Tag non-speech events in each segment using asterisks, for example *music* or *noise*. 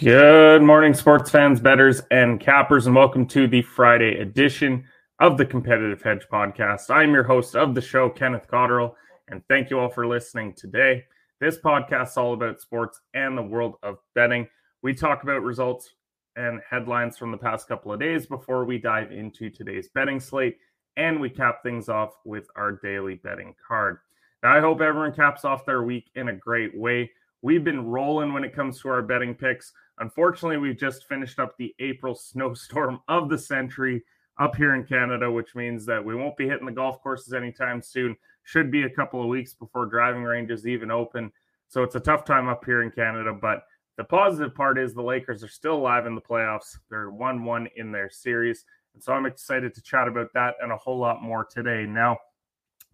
Good morning, sports fans, bettors, and cappers, and welcome to the Friday edition of the Competitive Hedge Podcast. I'm your host of the show, Kenneth Cotterill, and thank you all for listening today. This podcast is all about sports and the world of betting. We talk about results and headlines from the past couple of days before we dive into today's betting slate, and we cap things off with our daily betting card. Now, I hope everyone caps off their week in a great way. We've been rolling when it comes to our betting picks. Unfortunately, we've just finished up the April snowstorm *laughs* of the century up here in Canada, which means that we won't be hitting the golf courses anytime soon. Should be a couple of weeks before driving ranges even open. So it's a tough time up here in Canada. But the positive part is the Lakers are still alive in the playoffs. They're 1 1 in their series. And so I'm excited to chat about that and a whole lot more today. Now,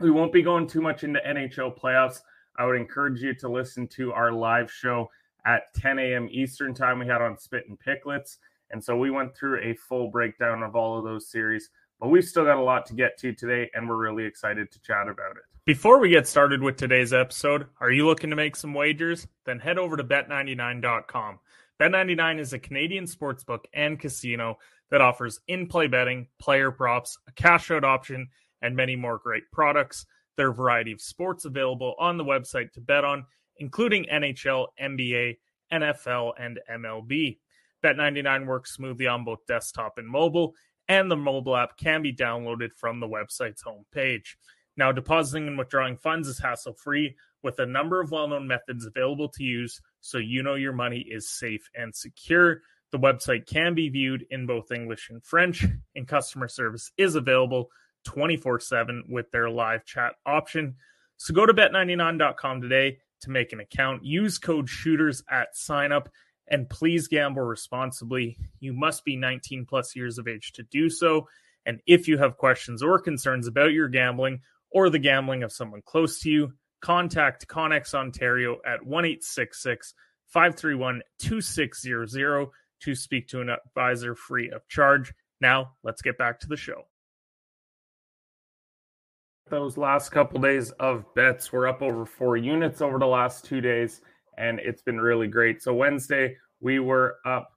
we won't be going too much into NHL playoffs. I would encourage you to listen to our live show at 10 a.m. Eastern time we had on Spit and Picklets. And so we went through a full breakdown of all of those series, but we've still got a lot to get to today, and we're really excited to chat about it. Before we get started with today's episode, are you looking to make some wagers? Then head over to bet99.com. Bet99 is a Canadian sportsbook and casino that offers in play betting, player props, a cash out option, and many more great products. There are a variety of sports available on the website to bet on, including NHL, NBA, NFL, and MLB. Bet99 works smoothly on both desktop and mobile, and the mobile app can be downloaded from the website's homepage. Now, depositing and withdrawing funds is hassle free with a number of well known methods available to use so you know your money is safe and secure. The website can be viewed in both English and French, and customer service is available 24 7 with their live chat option. So go to bet99.com today to make an account. Use code shooters at sign up and please gamble responsibly. You must be 19 plus years of age to do so. And if you have questions or concerns about your gambling or the gambling of someone close to you, contact Connex Ontario at 1 531 2600 to speak to an advisor free of charge. Now, let's get back to the show those last couple days of bets. We're up over four units over the last two days, and it's been really great. So Wednesday we were up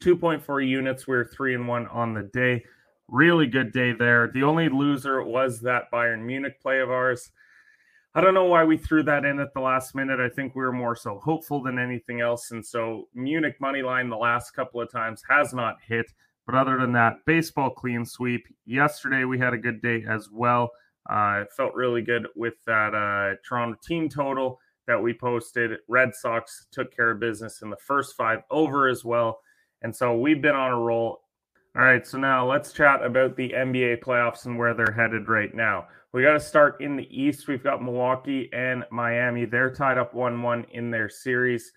2.4 units. We are three and one on the day. Really good day there. The only loser was that Bayern Munich play of ours. I don't know why we threw that in at the last minute. I think we were more so hopeful than anything else. And so Munich money line the last couple of times has not hit. But other than that, baseball clean sweep. Yesterday we had a good day as well. Uh, felt really good with that uh, Toronto team total that we posted. Red Sox took care of business in the first five over as well. And so we've been on a roll. All right, so now let's chat about the NBA playoffs and where they're headed right now. We got to start in the East. We've got Milwaukee and Miami. They're tied up 1 1 in their series.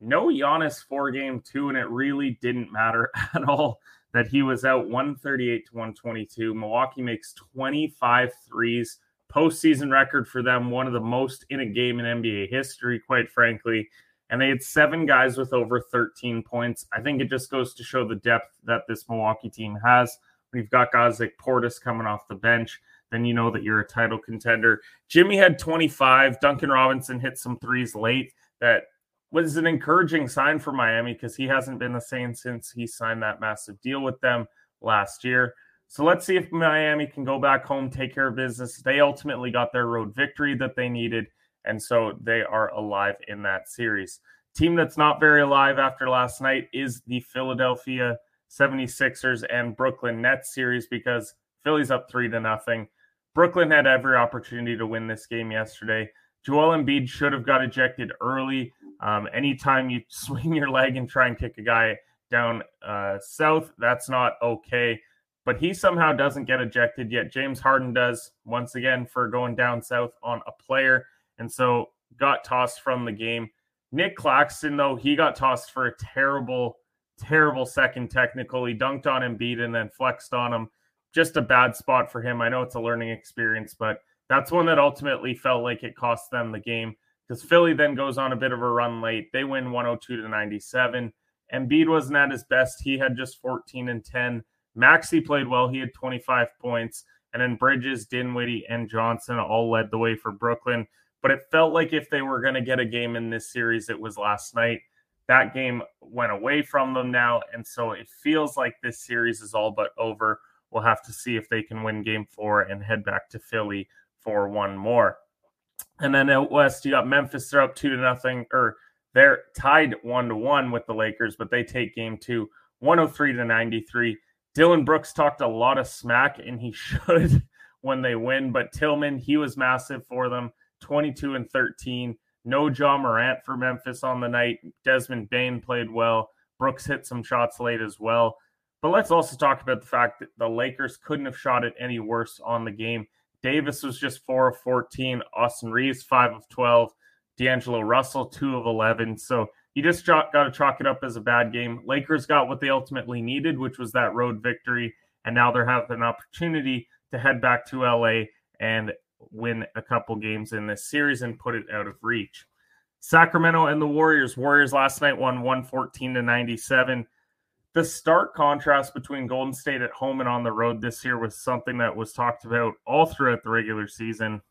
No Giannis for game two, and it really didn't matter *laughs* at all that he was out 138 to 122. Milwaukee makes 25 threes, postseason record for them, one of the most in a game in NBA history, quite frankly. And they had seven guys with over 13 points. I think it just goes to show the depth that this Milwaukee team has. We've got guys like Portis coming off the bench. Then you know that you're a title contender. Jimmy had 25. Duncan Robinson hit some threes late that was an encouraging sign for Miami because he hasn't been the same since he signed that massive deal with them last year. So let's see if Miami can go back home, take care of business. They ultimately got their road victory that they needed, and so they are alive in that series. Team that's not very alive after last night is the Philadelphia 76ers and Brooklyn Nets series because Philly's up 3 to nothing. Brooklyn had every opportunity to win this game yesterday. Joel Embiid should have got ejected early. Um, anytime you *laughs* swing your leg and try and kick a guy down uh, south, that's not okay. But he somehow doesn't get ejected yet. James Harden does once again for going down south on a player, and so got tossed from the game. Nick Claxton, though, he got tossed for a terrible, terrible second technical. He dunked on Embiid and then flexed on him. Just a bad spot for him. I know it's a learning experience, but that's one that ultimately felt like it cost them the game because Philly then goes on a bit of a run late. They win 102 to 97. Embiid wasn't at his best. He had just 14 and 10. Maxey played well. He had 25 points. And then Bridges, Dinwiddie, and Johnson all led the way for Brooklyn. But it felt like if they were going to get a game in this series, it was last night. That game went away from them now. And so it feels like this series is all but over. We'll have to see if they can win game four and head back to Philly for one more. And then out west, you got Memphis. They're up two to nothing, or they're tied one to one with the Lakers, but they take game two, 103 to 93. Dillon Brooks talked a lot of smack, and he *laughs* should when they win. But Tillman, he was massive for them, 22 and 13. No Ja Morant for Memphis on the night. Desmond Bane played well. Brooks hit some shots late as well. But let's also talk about the fact that the Lakers couldn't have shot it any worse on the game. Davis was just 4 of 14. Austin Reaves, 5 of 12. D'Angelo Russell, 2 of 11. So you just got to chalk it up as a bad game. Lakers got what they ultimately needed, which was that road victory. And now they're having an opportunity to head back to LA and win a couple games in this series and put it out of reach. Sacramento and the Warriors. Warriors last night won 114 to 97. The stark contrast between Golden State at home and on the road this year was something that was talked about all throughout the regular season.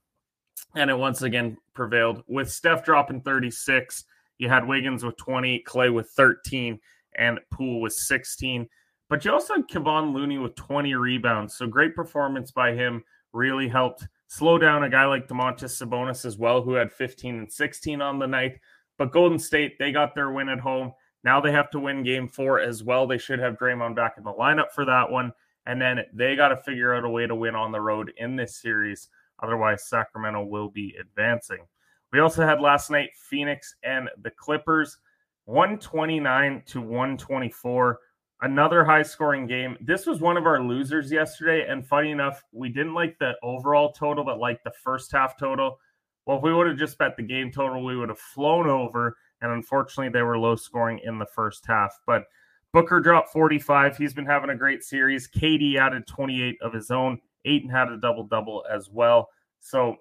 And it once again prevailed with Steph dropping 36. You had Wiggins with 20, Clay with 13, and Poole with 16. But you also had Kevon Looney with 20 rebounds. So great performance by him really helped slow down a guy like Domantas Sabonis as well, who had 15 and 16 on the night. But Golden State, they got their win at home. Now they have to win game four as well. They should have Draymond back in the lineup for that one. And then they got to figure out a way to win on the road in this series. Otherwise, Sacramento will be advancing. We also had last night Phoenix and the Clippers, 129 to 124 another high scoring game. This was one of our losers yesterday. And funny enough, we didn't like the overall total, but like the first half total. Well, if we would have just bet the game total, we would have flown over. And unfortunately, they were low scoring in the first half. But Booker dropped 45. He's been having a great series. KD added 28 of his own. Ayton had a double double as well. So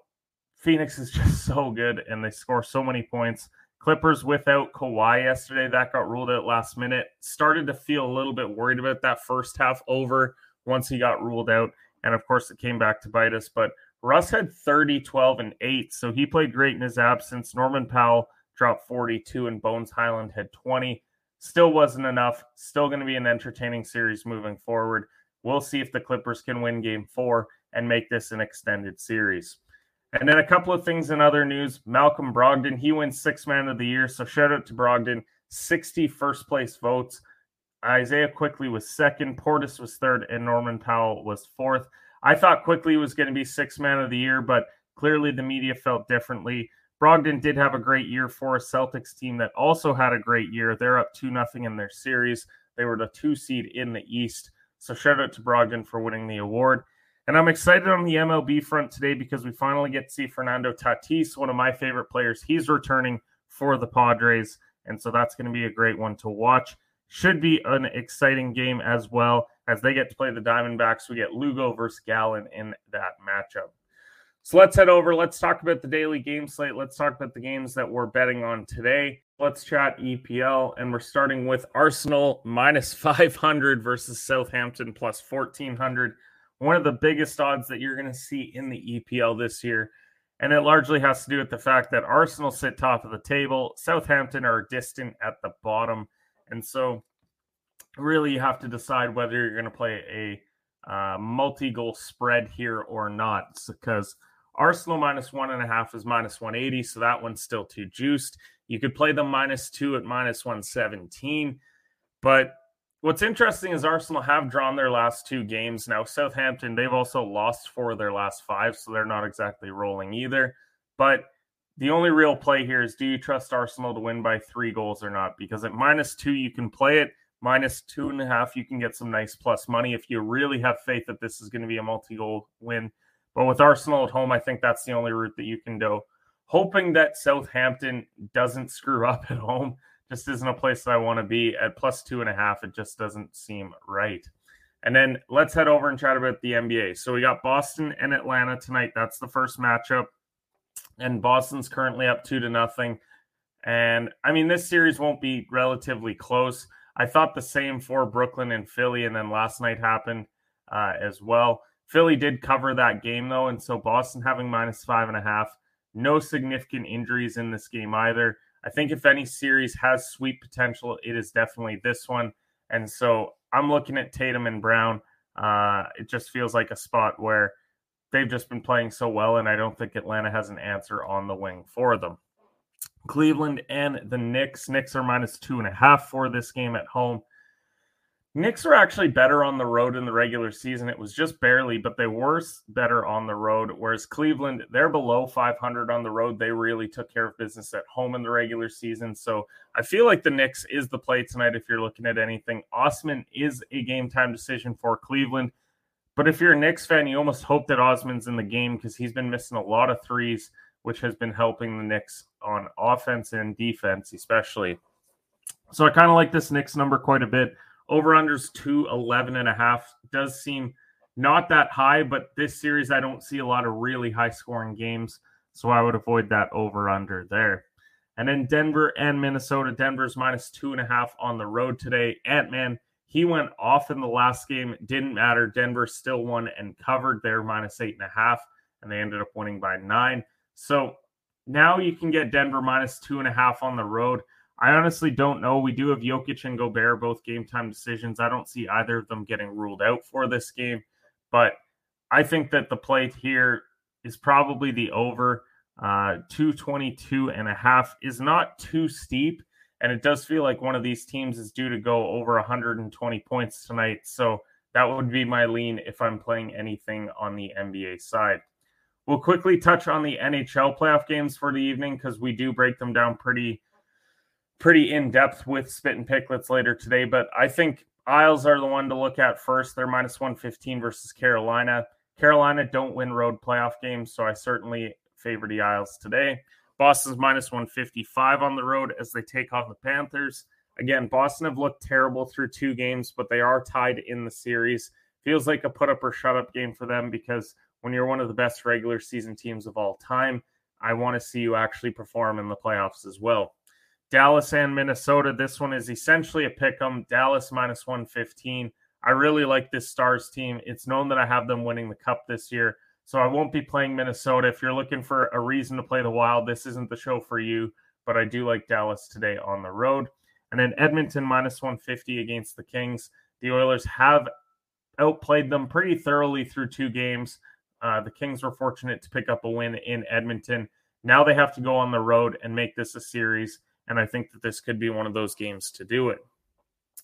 Phoenix is *laughs* just so good and they score so many points. Clippers without Kawhi yesterday, that got ruled out last minute. Started to feel a little bit worried about that first half over once he got ruled out. And of course, it came back to bite us. But Russ had 30, 12, and 8. So he played great in his absence. Norman Powell dropped 42, and Bones Hyland had 20. Still wasn't enough. Still going to be an entertaining series moving forward. We'll see if the Clippers can win game four and make this an extended series. And then a couple of things in other news. Malcolm Brogdon, he wins six man of the year. So shout out to Brogdon. 60 first place votes. Isaiah Quickley was second, Portis was third, and Norman Powell was fourth. I thought Quickley was going to be six man of the year, but clearly the media felt differently. Brogdon did have a great year for a Celtics team that also had a great year. They're up 2 nothing in their series. They were the two seed in the East. So shout out to Brogdon for winning the award. And I'm excited on the MLB front today because we finally get to see Fernando Tatis, one of my favorite players. He's returning for the Padres. And so that's going to be a great one to watch. Should be an exciting game as well as they get to play the Diamondbacks. We get Lugo versus Gallen in that matchup. So let's head over. Let's talk about the daily game slate. Let's talk about the games that we're betting on today. Let's chat EPL. And we're starting with Arsenal minus *laughs* 500 versus Southampton plus 1400 one of the biggest odds that you're going to see in the EPL this year. And it largely has to do with the fact that Arsenal sit top of the table, Southampton are distant at the bottom. And so, really, you have to decide whether you're going to play a uh, multi goal spread here or not. Because Arsenal minus one and a half is minus 180. So that one's still too juiced. You could play them minus two at minus 117. But What's interesting is Arsenal have drawn their last two games. Now, Southampton, they've also lost four of their last five, so they're not exactly rolling either. But the only real play here is do you trust Arsenal to win by three goals or not? Because at minus two, you can play it. Minus two and a half, you can get some nice plus money if you really have faith that this is going to be a multi goal win. But with Arsenal at home, I think that's the only route that you can go. Hoping that Southampton doesn't screw up at home just isn't a place that I want to be at plus two and a half. It just doesn't seem right. And then let's head over and chat about the NBA. So we got Boston and Atlanta tonight. That's the first matchup. And Boston's currently up two to nothing. And I mean, this series won't be relatively close. I thought the same for Brooklyn and Philly. And then last night happened uh, as well. Philly did cover that game, though. And so Boston having minus five and a half. No significant injuries in this game either. I think if any series has sweep potential, it is definitely this one. And so I'm looking at Tatum and Brown. Uh, it just feels like a spot where they've just been playing so well, and I don't think Atlanta has an answer on the wing for them. Cleveland and the Knicks. Knicks are minus two and a half for this game at home. Knicks are actually better on the road in the regular season. It was just barely, but they were better on the road. Whereas Cleveland, they're below 500 on the road. They really took care of business at home in the regular season. So I feel like the Knicks is the play tonight if you're looking at anything. Osman is a game time decision for Cleveland. But if you're a Knicks fan, you almost hope that Osman's in the game because he's been missing a lot of threes, which has been helping the Knicks on offense and defense, especially. So I kind of like this Knicks number quite a bit. Over unders two eleven and a half does seem not that high, but this series I don't see a lot of really high scoring games, so I would avoid that over under there. And then Denver and Minnesota. Denver's minus two and a half on the road today. Ant Man, he went off in the last game. Didn't matter. Denver still won and covered their minus eight and a half, and they ended up winning by nine. So now you can get Denver minus two and a half on the road. I honestly don't know. We do have Jokic and Gobert, both game time decisions. I don't see either of them getting ruled out for this game, but I think that the play here is probably the over. Uh, 222 and a half is not too steep, and it does feel like one of these teams is due to go over 120 points tonight. So that would be my lean if I'm playing anything on the NBA side. We'll quickly touch on the NHL playoff games for the evening because we do break them down pretty pretty in depth with Spit and Picklets later today, but I think Isles are the one to look at first. They're minus 115 versus Carolina. Carolina don't win road playoff games, so I certainly favor the Isles today. Boston's minus 155 on the road as they take on the Panthers. Again, Boston have looked terrible through two games, but they are tied in the series. Feels like a put up or shut up game for them because when you're one of the best regular season teams of all time, I want to see you actually perform in the playoffs as well. Dallas and Minnesota. This one is essentially a pick 'em. Dallas minus 115. I really like this Stars team. It's known that I have them winning the cup this year. So I won't be playing Minnesota. If you're looking for a reason to play the Wild, this isn't the show for you. But I do like Dallas today on the road. And then Edmonton minus 150 against the Kings. The Oilers have outplayed them pretty thoroughly through two games. Uh, the Kings were fortunate to pick up a win in Edmonton. Now they have to go on the road and make this a series. And I think that this could be one of those games to do it.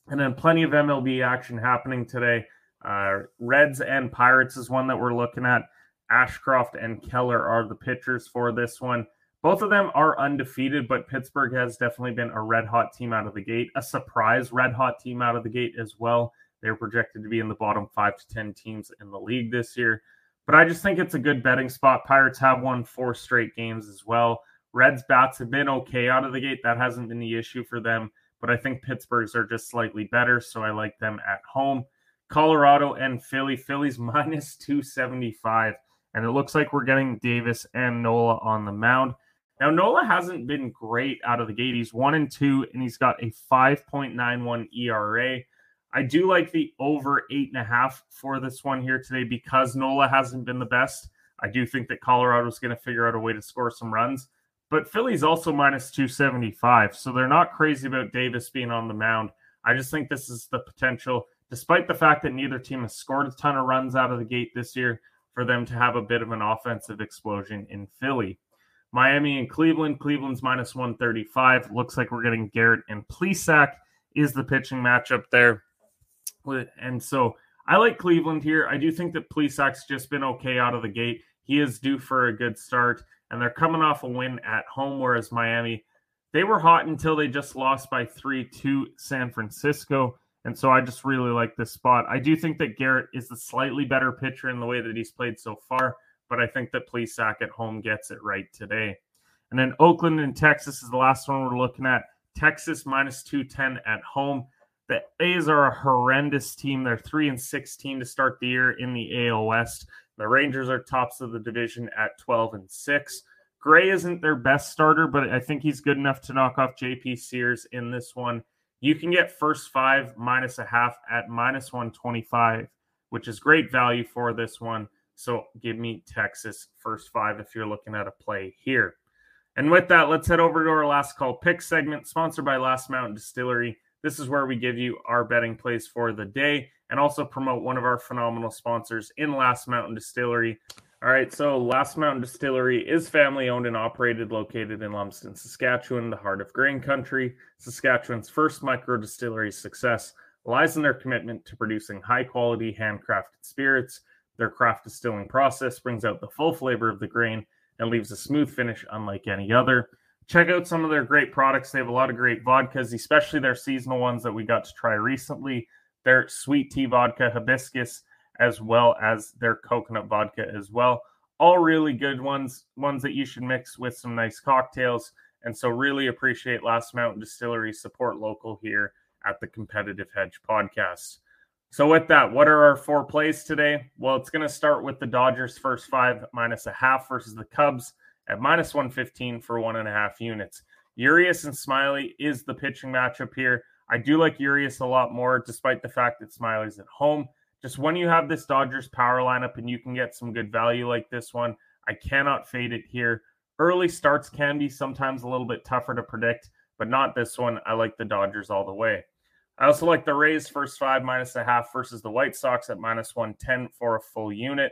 And then plenty of MLB action happening today. Uh, Reds and Pirates is one that we're looking at. Ashcraft and Keller are the pitchers for this one. Both of them are undefeated, but Pittsburgh has definitely been a red hot team out of the gate, a surprise red hot team out of the gate as well. They're projected to be in the bottom five to 10 teams in the league this year. But I just think it's a good betting spot. Pirates have won four straight games as well. Reds bats have been okay out of the gate. That hasn't been the issue for them. But I think Pittsburgh's are just slightly better. So I like them at home. Colorado and Philly. Philly's *laughs* minus 275. And it looks like we're getting Davis and Nola on the mound. Now, Nola hasn't been great out of the gate. He's one and two, and he's got a 5.91 ERA. I do like the over eight and a half for this one here today because Nola hasn't been the best. I do think that Colorado's going to figure out a way to score some runs but Philly's also minus 275. So they're not crazy about Davis being on the mound. I just think this is the potential, despite the fact that neither team has scored a ton of runs out of the gate this year, for them to have a bit of an offensive explosion in Philly. Miami and Cleveland. Cleveland's minus 135. Looks like we're getting Garrett and Plesac is the pitching matchup there. And so I like Cleveland here. I do think that Plesac's just been okay out of the gate. He is due for a good start and they're coming off a win at home, whereas Miami, they were hot until they just lost by three to San Francisco. And so I just really like this spot. I do think that Garrett is the slightly better pitcher in the way that he's played so far, but I think that Plesac at home gets it right today. And then Oakland and Texas is the last one we're looking at. Texas minus 210 at home. The A's are a horrendous team. They're 3 and 16 to start the year in the AL West. The Rangers are tops of the division at 12 and 6. Gray isn't their best starter, but I think he's good enough to knock off JP Sears in this one. You can get first five minus a half at minus 125, which is great value for this one. So give me Texas first five if you're looking at a play here. And with that, let's head over to our last call pick segment, sponsored by Last Mountain Distillery. This is where we give you our betting plays for the day and also promote one of our phenomenal sponsors in Last Mountain Distillery. All right, so Last Mountain Distillery is family owned and operated, located in Lumsden, Saskatchewan, the heart of grain country. Saskatchewan's first micro distillery success lies in their commitment to producing high quality handcrafted spirits. Their craft distilling process brings out the full flavor of the grain and leaves a smooth finish unlike any other. Check out some of their great products. They have a lot of great vodkas, especially their seasonal ones that we got to try recently. Their sweet tea vodka, hibiscus, as well as their coconut vodka as well. All really good ones, ones that you should mix with some nice cocktails. And so, really appreciate Last Mountain Distillery support local here at the Competitive Hedge podcast. So, with that, what are our four plays today? Well, it's going to start with the Dodgers' first five minus a half versus the Cubs at minus 115 for one and a half units. Urias and Smiley is the pitching matchup here. I do like Urias a lot more, despite the fact that Smiley's at home. Just when you have this Dodgers power lineup and you can get some good value like this one, I cannot fade it here. Early starts can be sometimes a little bit tougher to predict, but not this one. I like the Dodgers all the way. I also like the Rays first five minus a half versus the White Sox at minus 110 for a full unit.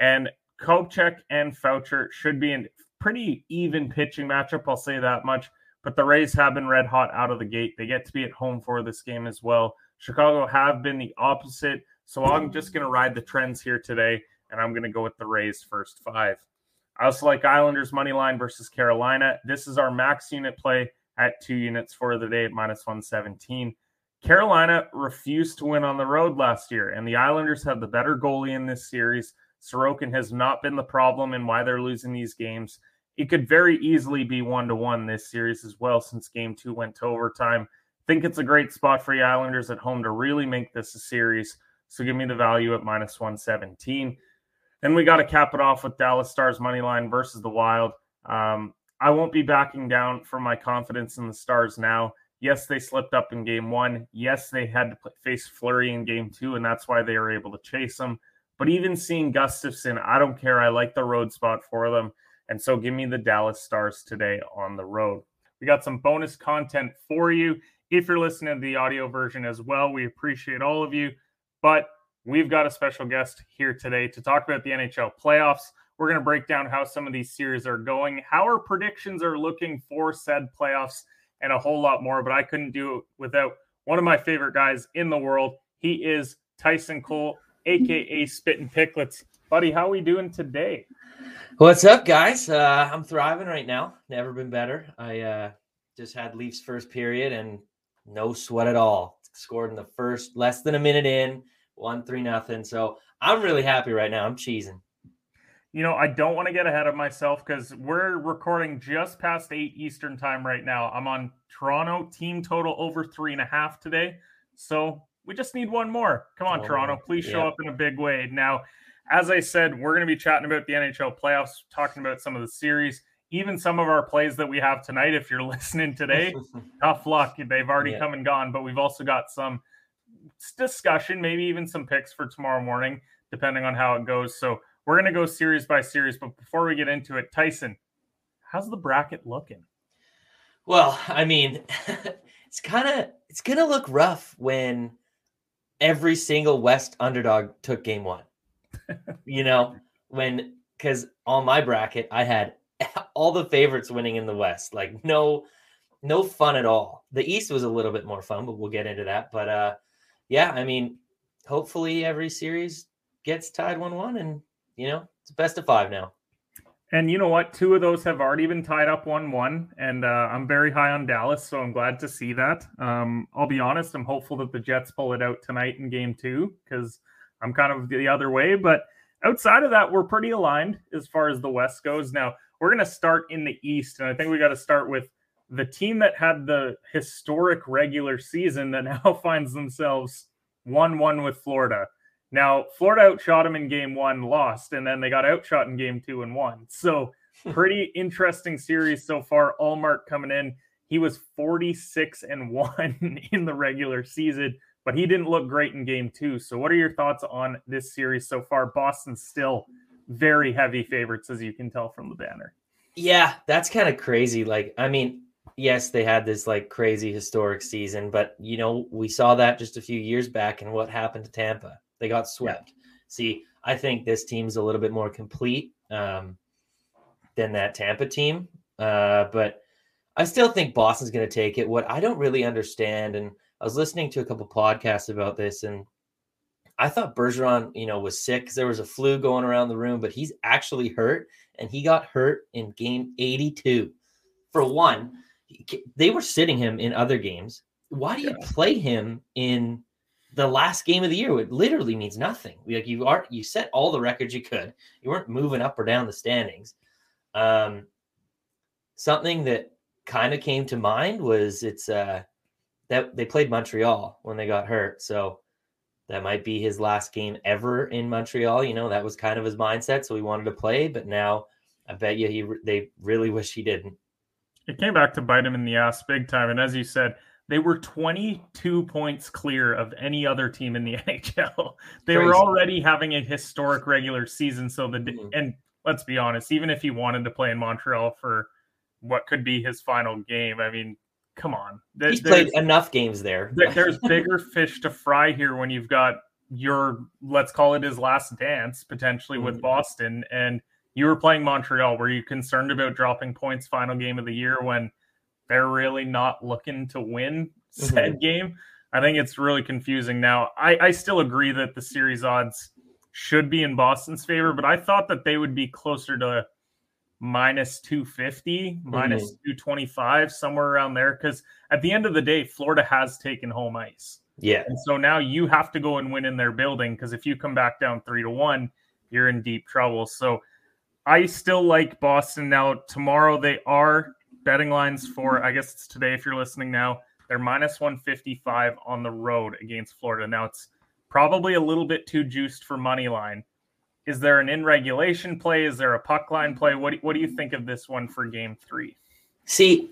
And Kopech and Foucher should be a pretty even pitching matchup. I'll say that much. But the Rays have been red hot out of the gate. They get to be at home for this game as well. Chicago have been the opposite. So I'm just going to ride the trends here today, and I'm going to go with the Rays first five. I also like Islanders money line versus Carolina. This is our max unit play at two units for the day at minus 117. Carolina refused to win on the road last year, and the Islanders have the better goalie in this series. Sorokin has not been the problem in why they're losing these games. It could very easily be one to one this series as well, since game two went to overtime. Think it's a great spot for the Islanders at home to really make this a series. So give me the value at minus 117. Then we got to cap it off with Dallas Stars money line versus the Wild. Um, I won't be backing down from my confidence in the Stars now. Yes, they slipped up in game one. Yes, they had to face Fleury in game two, and that's why they were able to chase them. But even seeing Gustavsson, I don't care. I like the road spot for them. And so give me the Dallas Stars today on the road. We got some bonus content for you. If you're listening to the audio version as well, we appreciate all of you. But we've got a special guest here today to talk about the NHL playoffs. We're going to break down how some of these series are going, how our predictions are looking for said playoffs, and a whole lot more. But I couldn't do it without one of my favorite guys in the world. He is Tyson Cole, aka Spittin' Picklets. Buddy, how are we doing today? What's up, guys? Uh, I'm thriving right now. Never been better. I uh, just had Leafs first period and no sweat at all. Scored in the first, less than a minute in, one three nothing. So I'm really happy right now. I'm cheesing you know, I don't want to get ahead of myself because we're recording just past eight Eastern time right now. I'm on Toronto team total over three and a half today. So we just need one more. Come on, oh, Toronto. Please show up in a big way. Now, as I said, we're going to be chatting about the NHL playoffs, talking about some of the series, even some of our plays that we have tonight. If you're *laughs* listening today, *laughs* tough luck. They've already yeah. come and gone, but we've also got some discussion, maybe even some picks for tomorrow morning, depending on how it goes. So we're going to go series by series, but before we get into it, Tyson, how's the bracket looking? Well, I mean, *laughs* it's kind of it's going to look rough when every single West underdog took game 1. You know, when cuz on my bracket I had *laughs* all the favorites winning in the West. Like no no fun at all. The East was a little bit more fun, but we'll get into that. But uh yeah, I mean, hopefully every series gets tied 1-1 and you know, it's best of five now. And you know what? Two of those have already been tied up 1 1. And uh, I'm very high on Dallas, so I'm glad to see that. Um, I'll be honest, I'm hopeful that the Jets pull it out tonight in game two because I'm kind of the other way. But outside of that, we're pretty aligned as far as the West goes. Now, we're going to start in the East. And I think we got to start with the team that had the historic regular season that *laughs* now finds themselves 1 1 with Florida. Now, Florida outshot them in game one, lost, and then they got outshot in game two and won. So, hmm. pretty interesting series so far. Ullmark coming in. He was 46 and *laughs* 1 in the regular season, but he didn't look great in game two. So, what are your thoughts on this series so far? Boston's still very heavy favorites, as you can tell from the banner. Yeah, that's kind of crazy. Like, I mean, yes, they had this like crazy historic season, but you know, we saw that just a few years back and what happened to Tampa. They got swept. Yeah. See, I think this team's a little bit more complete um, than that Tampa team. Uh, but I still think Boston's going to take it. What I don't really understand, and I was listening to a couple podcasts about this, and I thought Bergeron, you know, was sick because there was a flu going around the room, but he's actually hurt, and he got hurt in game 82. For one, they were sitting him in other games. Why do you yeah. play him in the last game of the year? It literally means nothing. Like you are, you set all the records you could. You weren't moving up or down the standings. Um, something that kind of came to mind was it's uh that they played Montreal when they got hurt, so that might be his last game ever in Montreal. You know, that was kind of his mindset, so he wanted to play, but now I bet you he they really wish he didn't it came back to bite him in the ass big time. And as you said, they were 22 points clear of any other team in the *laughs* NHL. they Crazy. were already having a historic regular season. So the mm-hmm. and let's be honest, even if he wanted to play in Montreal for what could be his final game, I mean, come on. He's played enough games there. there's bigger fish to fry here when you've got your let's call it his last dance potentially mm-hmm. with Boston and you were playing Montreal. Were you concerned about dropping points final game of the year when they're really not looking to win said mm-hmm. game? I think it's really confusing now. I, I still agree that the series odds should be in Boston's favor, but I thought that they would be closer to minus 250, mm-hmm. minus 225, somewhere around there. Because at the end of the day, Florida has taken home ice. Yeah. And so now you have to go and win in their building because if you come back down three to one, you're in deep trouble. So I still like Boston. Now, tomorrow they are betting lines for, I guess it's today if you're listening now, they're minus 155 on the road against Florida. Now, it's probably a little bit too juiced for money line. Is there an in regulation play? Is there a puck line play? What do, what do you mm-hmm. think of this one for game three? See,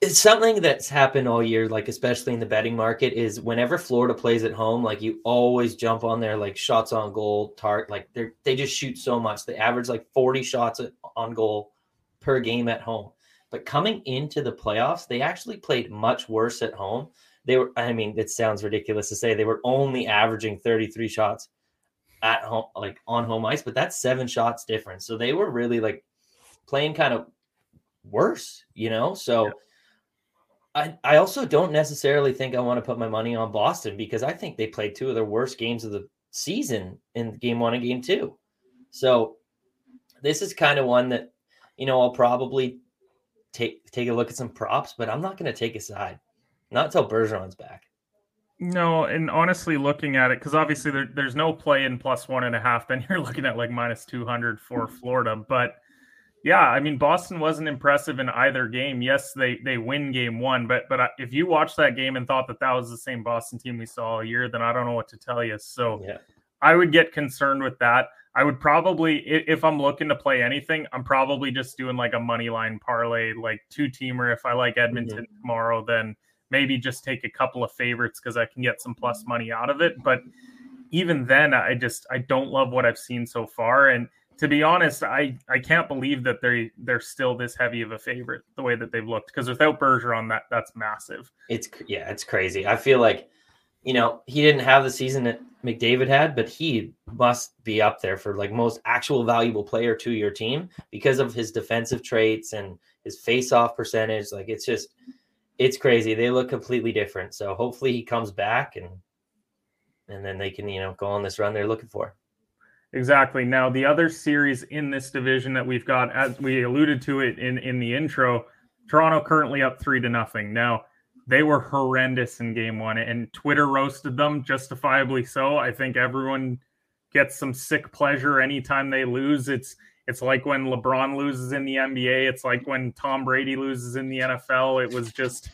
it's something that's happened all year, like especially in the betting market, is whenever Florida plays at home, like you always jump on their like shots on goal tart. Like they they just shoot so much. They average like 40 shots on goal per game at home. But coming into the playoffs, they actually played much worse at home. They were, I mean, it sounds ridiculous to say they were only averaging 33 shots at home, like on home ice, but that's seven shots difference. So they were really like playing kind of worse, you know? So yeah I, I also don't necessarily think I want to put my money on Boston because I think they played two of their worst games of the season in game one and game two. So this is kind of one that, you know, I'll probably take take a look at some props, but I'm not going to take a side. Not until Bergeron's back. No, and honestly, looking at it, because obviously there, there's no play in plus one and a half, then *laughs* you're looking at like minus 200 for Florida. But yeah, I mean Boston wasn't impressive in either game. Yes, they they win game one, but but if you watched that game and thought that that was the same Boston team we saw all year, then I don't know what to tell you. So yeah. I would get concerned with that. I would probably, if I'm looking to play anything, I'm probably just doing like a money line parlay, like two teamer. If I like Edmonton mm-hmm. tomorrow, then maybe just take a couple of favorites because I can get some plus money out of it. But even then, I just I don't love what I've seen so far, and to be honest, I, I can't believe that they they're still this heavy of a favorite the way that they've looked because without Bergeron, that that's massive. It's yeah, it's crazy. I feel like you know he didn't have the season that McDavid had, but he must be up there for like most actual valuable player to your team because of his defensive traits and his face-off percentage. Like it's just it's crazy. They look completely different. So hopefully he comes back and and then they can you know go on this run they're looking for. Exactly. Now, the other series in this division that we've got, as we alluded to it in, in the intro, Toronto currently up three to nothing. Now, they were horrendous in game one, and Twitter roasted them justifiably so. I think everyone gets some sick pleasure anytime they lose. It's it's like when LeBron loses in the NBA. It's like when Tom Brady loses in the NFL. It was just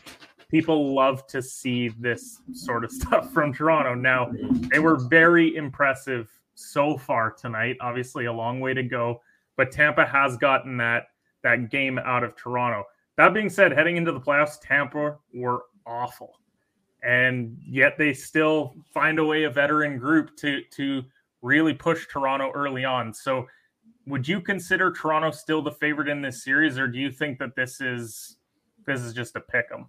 people love to see this sort of *laughs* stuff from Toronto. Now, they were very impressive so far tonight. Obviously, a long way to go, but Tampa has gotten that that game out of Toronto. That being said, heading into the playoffs, Tampa were awful, and yet they still find a way a veteran group to to really push Toronto early on. So would you consider Toronto still the favorite in this series, or do you think that this is this is just a pick 'em?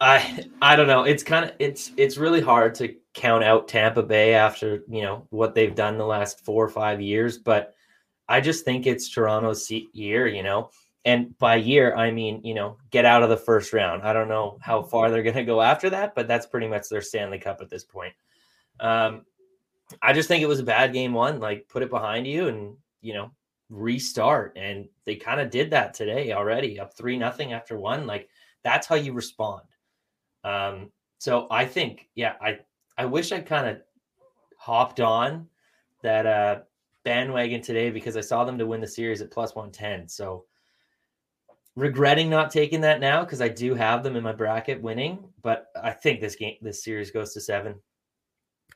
I I don't know. It's kind of it's it's really hard to count out Tampa Bay after you know what they've done the last four or five years, but I just think it's Toronto's year. You know, and by year I mean you know get out of the first round. I don't know how far they're going to go after that, but that's pretty much their Stanley Cup at this point. Um, I just think it was a bad game one. Like put it behind you and you know restart, and they kind of did that today already, up three nothing after one. Like that's how you respond. Um, so I think, yeah, I I wish I kind of hopped on that uh, bandwagon today because I saw them to win the series at plus one ten. So regretting not taking that now because I do have them in my bracket winning, but I think this game, this series goes to seven.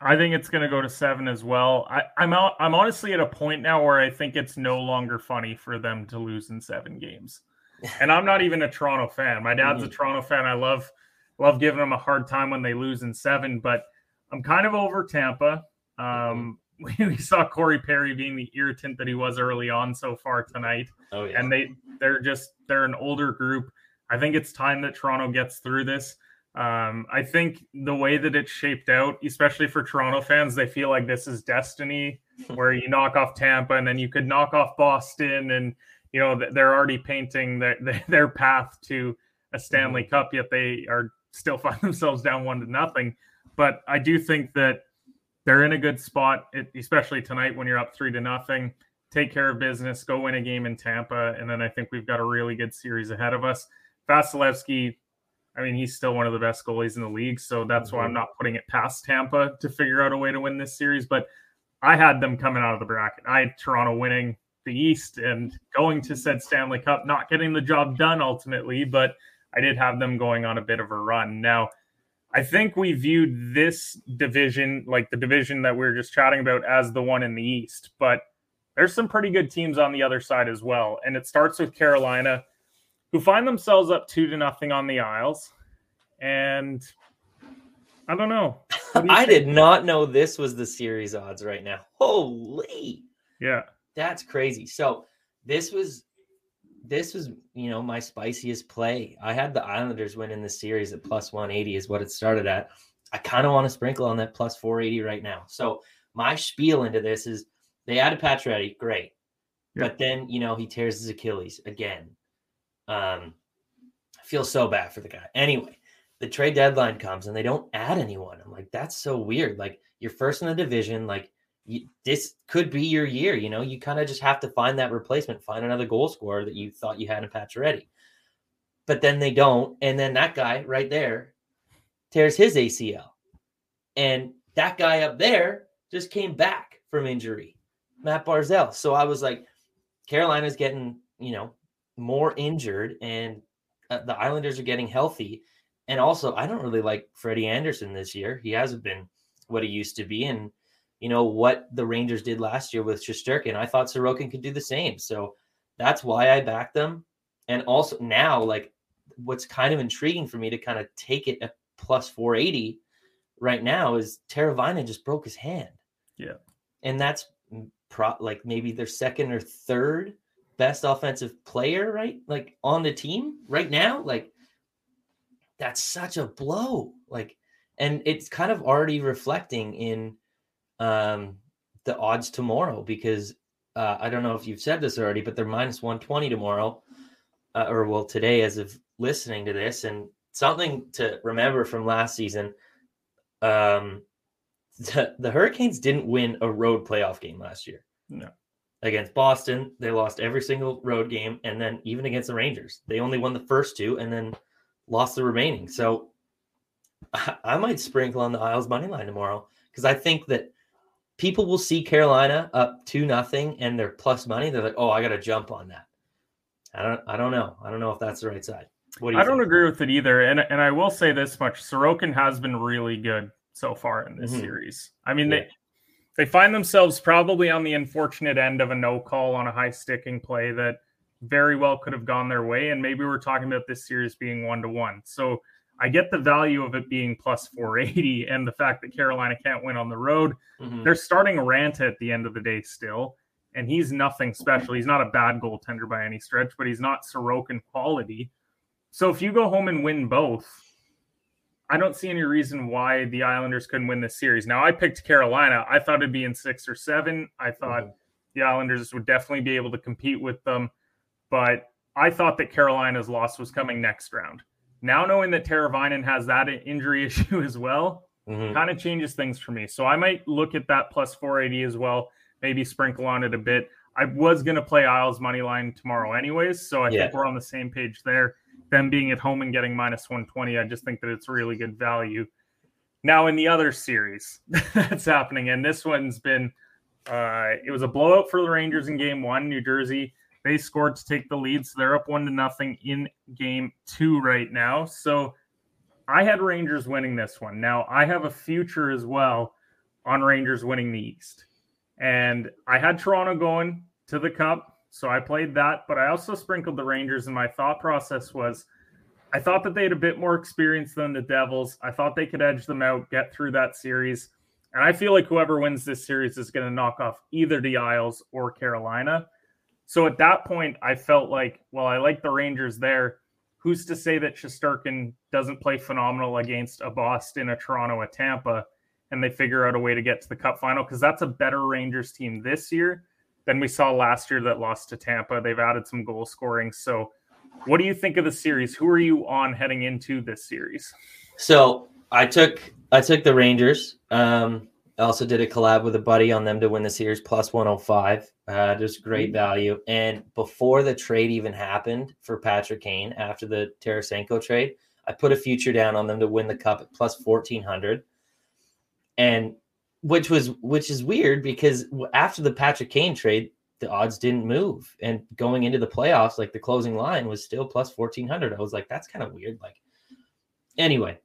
I think it's going to go to seven as well. I, I'm out. I'm honestly at a point now where I think it's no longer funny for them to lose in seven games, *laughs* and I'm not even a Toronto fan. My dad's a mm-hmm. Toronto fan. I love love giving them a hard time when they lose in seven, but I'm kind of over Tampa. Um, *laughs* we saw Corey Perry being the irritant that he was early on so far tonight. Oh, yeah. And they they're just they're an older group. I think it's time that Toronto gets through this. Um, I think the way that it's shaped out, especially for Toronto fans, they feel like this is destiny, *laughs* where you knock off Tampa and then you could knock off Boston, and you know they're already painting their *laughs* their path to a Stanley mm-hmm. Cup. Yet they are still *laughs* find themselves down one to nothing. But I do think that they're in a good spot, especially tonight when you're up three to nothing. Take care of business, go win a game in Tampa, and then I think we've got a really good series ahead of us. Vasilevskiy, I mean, he's still one of the best goalies in the league, so that's mm-hmm. why I'm mm-hmm. not putting it past Tampa to figure out a way to win this series. But I had them coming out of the bracket. I had Toronto winning the East and going to said Stanley Cup, not getting the job done ultimately, but I did have them going on a bit of a run. Now, I think we viewed this division, like the division that we are just chatting about, as the one in the East, but there's some pretty good teams on the other side as well. And it starts with Carolina, who find themselves up two to nothing on the Isles. And I don't know. Do *laughs* I did not know this was the series odds right now. Holy. Yeah. That's crazy. So this was this was, you know, my spiciest play. I had the Islanders win in the series at plus 180 is what it started at. I kind of want to sprinkle on that plus 480 right now. So my spiel into this is they added Pacioretty, great. Yeah. But then, you know, he tears his Achilles again. Um, I feel so bad for the guy. Anyway, the trade deadline comes and they don't add anyone. I'm like, that's so weird. Like you're first in the division, like you, this could be your year. You know, you kind of just have to find that replacement, find another goal scorer that you thought you had in Pacioretty. But then they don't, and then that guy right there tears his ACL, and that guy up there just came back from injury, Matt Barzal. So I was like, Carolina's getting you know more injured, and uh, the Islanders are getting healthy. And also, I don't really like Freddie Andersen this year. He hasn't been what he used to be, and you know, what the Rangers did last year with Shesterkin. I thought Sorokin could do the same. So that's why I backed them. And also now, like, what's kind of intriguing for me to kind of take it at plus 480 right now is Teravainen just broke his hand. Yeah. And that's pro- like maybe their second or third best offensive player, right? Like on the team right now. Like, that's such a blow. Like, and it's kind of already reflecting in um, the odds tomorrow because uh, I don't know if you've said this already, but they're minus 120 tomorrow, uh, or well, today as of listening to this. And something to remember from last season um, *laughs* the, the Hurricanes didn't win a road playoff game last year. No. Against Boston, they lost every single road game. And then even against the Rangers, they only won the first two and then lost the remaining. So I, *laughs* I might sprinkle on the Isles money line tomorrow because I think that people will see Carolina up two nothing and they're plus money. They're like, oh, I got to jump on that. I don't, I don't know. I don't know if that's the right side. What do you I think? don't agree with it either. And and I will say this much: Sorokin has been really good so far in this mm-hmm. series. I mean, yeah. they they find themselves probably on the unfortunate end of a no call on a high sticking play that very well could have gone their way. And maybe we're talking about this series being one to one. So I get the value of it being plus 480 and the fact that Carolina can't win on the road. Mm-hmm. They're starting Raanta at the end of the day still. and he's nothing special. He's not a bad goaltender by any stretch, but he's not Sorokin quality. So if you go home and win both, I don't see any reason why the Islanders couldn't win this series. Now I picked Carolina. I thought it'd be in six or seven. I thought mm-hmm. the Islanders would definitely be able to compete with them, but I thought that Carolina's loss was coming next round. Now knowing that Teravainen has that injury *laughs* issue as well, mm-hmm. kind of changes things for me. So I might look at that plus 480 as well, maybe sprinkle on it a bit. I was going to play Isles money line tomorrow anyways, so I yeah. think we're on the same page there. Them being at home and getting minus 120, I just think that it's really good value. Now in the other series *laughs* that's happening, and this one's been uh, it was a blowout for the Rangers in game one, New Jersey they scored to take the lead, so they're up one to nothing in game two right now. So I had Rangers winning this one. Now I have a future as well on Rangers winning the East. And I had Toronto going to the cup, so I played that, but I also sprinkled the Rangers, and my thought process was I thought that they had a bit more experience than the Devils. I thought they could edge them out, get through that series. And I feel like whoever wins this series is going to knock off either the Isles or Carolina. So at that point, I felt like, well, I like the Rangers there. Who's to say that Shesterkin doesn't play phenomenal against a Boston, a Toronto, a Tampa, and they figure out a way to get to the Cup final? Because that's a better Rangers team this year than we saw last year that lost to Tampa. They've added some goal scoring. So, what do you think of the series? Who are you on heading into this series? So I took I took the Rangers. Um, I also did a collab with a buddy on them to win the series plus 105. Uh, just great mm-hmm. value. And before the trade even happened for Patrick Kane after the Tarasenko trade, I put a future down on them to win the cup at plus 1400. And which was which is weird because after the Patrick Kane trade, the odds didn't move. And going into the playoffs, like the closing line was still plus 1400. I was like, that's kind of weird. Like, anyway,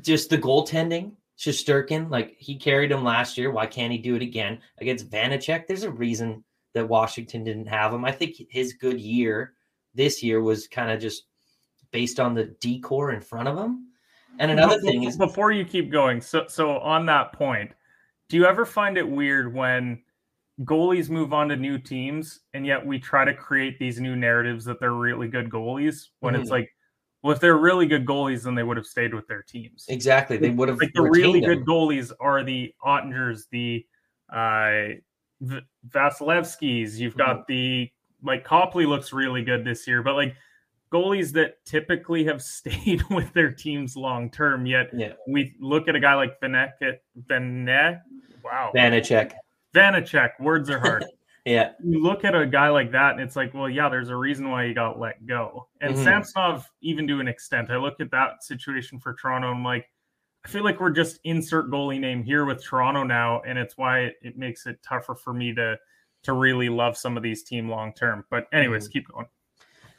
just the goaltending Shesterkin, like he carried him last year. Why can't he do it again against Vanecek? There's a reason that Washington didn't have him. I think his good year this year was kind of just based on the D-core in front of him. And another thing is before you keep going, so so on that point, do you ever find it weird when goalies move on to new teams and yet we try to create these new narratives that they're really good goalies when mm-hmm. it's like well, if they're really good goalies, then they would have stayed with their teams. Exactly, they would have. Like the really them. good goalies are the Oettingers, the uh, v- Vasilevskis. You've got mm-hmm. the like Copley looks really good this year, but like goalies that typically have *laughs* stayed with their teams long term. Yet yeah. we look at a guy like Vanek, Vanek, wow, Vanecek, Vanecek. Words are hard. *laughs* Yeah. You look at a guy like that and it's like, well, yeah, there's a reason why he got let go. And mm-hmm. Samsonov, even to an extent, I look at that situation for Toronto. I'm like, I feel like we're just insert goalie name here with Toronto now, and it's why it, it makes it tougher for me to to really love some of these team long term. But anyways, mm-hmm. keep going.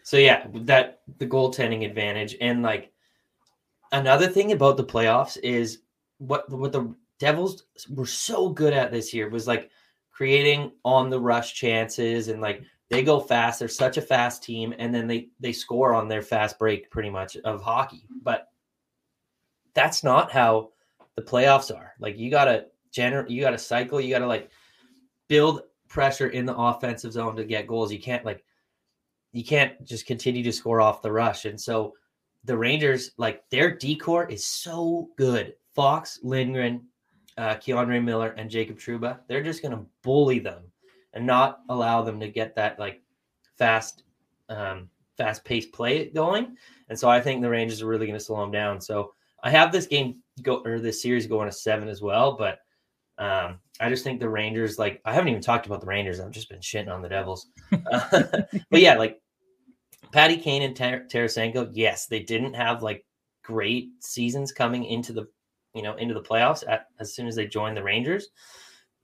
So yeah, that the goaltending advantage, and like another thing about the playoffs is what what the Devils were so good at this year was like creating on the rush chances and like they go fast. They're such a fast team, and then they they score on their fast break pretty much of hockey. But that's not how the playoffs are. Like you gotta generate, you gotta cycle, you gotta like build pressure in the offensive zone to get goals. You can't like you can't just continue to score off the rush. And so the Rangers, like their D-core is so good. Fox, Lindgren, uh, K'Andre Miller and Jacob Trouba, they're just going to bully them and not allow them to get that like fast, um, fast paced play going. And so I think the Rangers are really going to slow them down. So I have this game go or this series going to seven as well, but um, I just think the Rangers like I haven't even talked about the Rangers. I've just been shitting on the Devils. Uh, *laughs* *laughs* but yeah, like Patty Kane and Tar- Tarasenko, yes, they didn't have like great seasons coming into the you know, into the playoffs at, as soon as they joined the Rangers.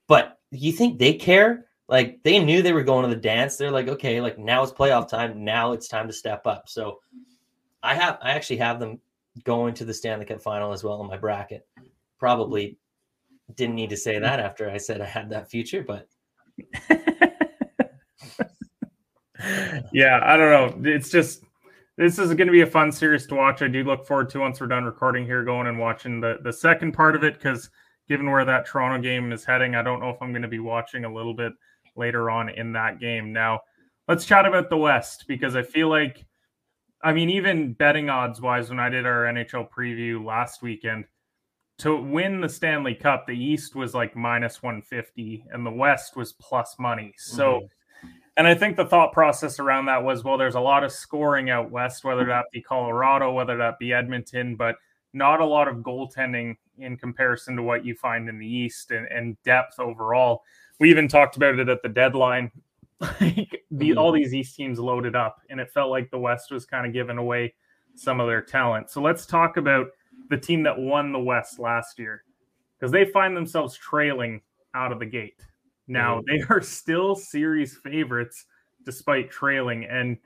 But you think they care? Like they knew they were going to the dance. They're like, okay, like now it's playoff time. Now it's time to step up. So I have, I actually have them going to the Stanley Cup final as well in my bracket. Probably didn't need to say that after I said I had that future, but *laughs* yeah, I don't know. It's just this is going to be a fun series to watch. I do look forward to once we're done recording here, going and watching the the second part of it because given where that Toronto game is heading, I don't know if I'm going to be watching a little bit later on in that game. Now, let's chat about the West because I feel like, I mean, even betting odds wise, when I did our NHL preview last weekend, to win the Stanley Cup, the East was like minus 150 and the West was plus money. So, mm-hmm. And I think the thought process around that was well, there's a lot of scoring out West, whether that be Colorado, whether that be Edmonton, but not a lot of goaltending in comparison to what you find in the East and, and depth overall. We even talked about it at the deadline. like *laughs* the, all mhm. these East teams loaded up, and it felt like the West was kind of giving away some of their talent. So let's talk about the team that won the West last year because they find themselves trailing out of the gate. Now mm-hmm. they *laughs* are still series favorites despite trailing. And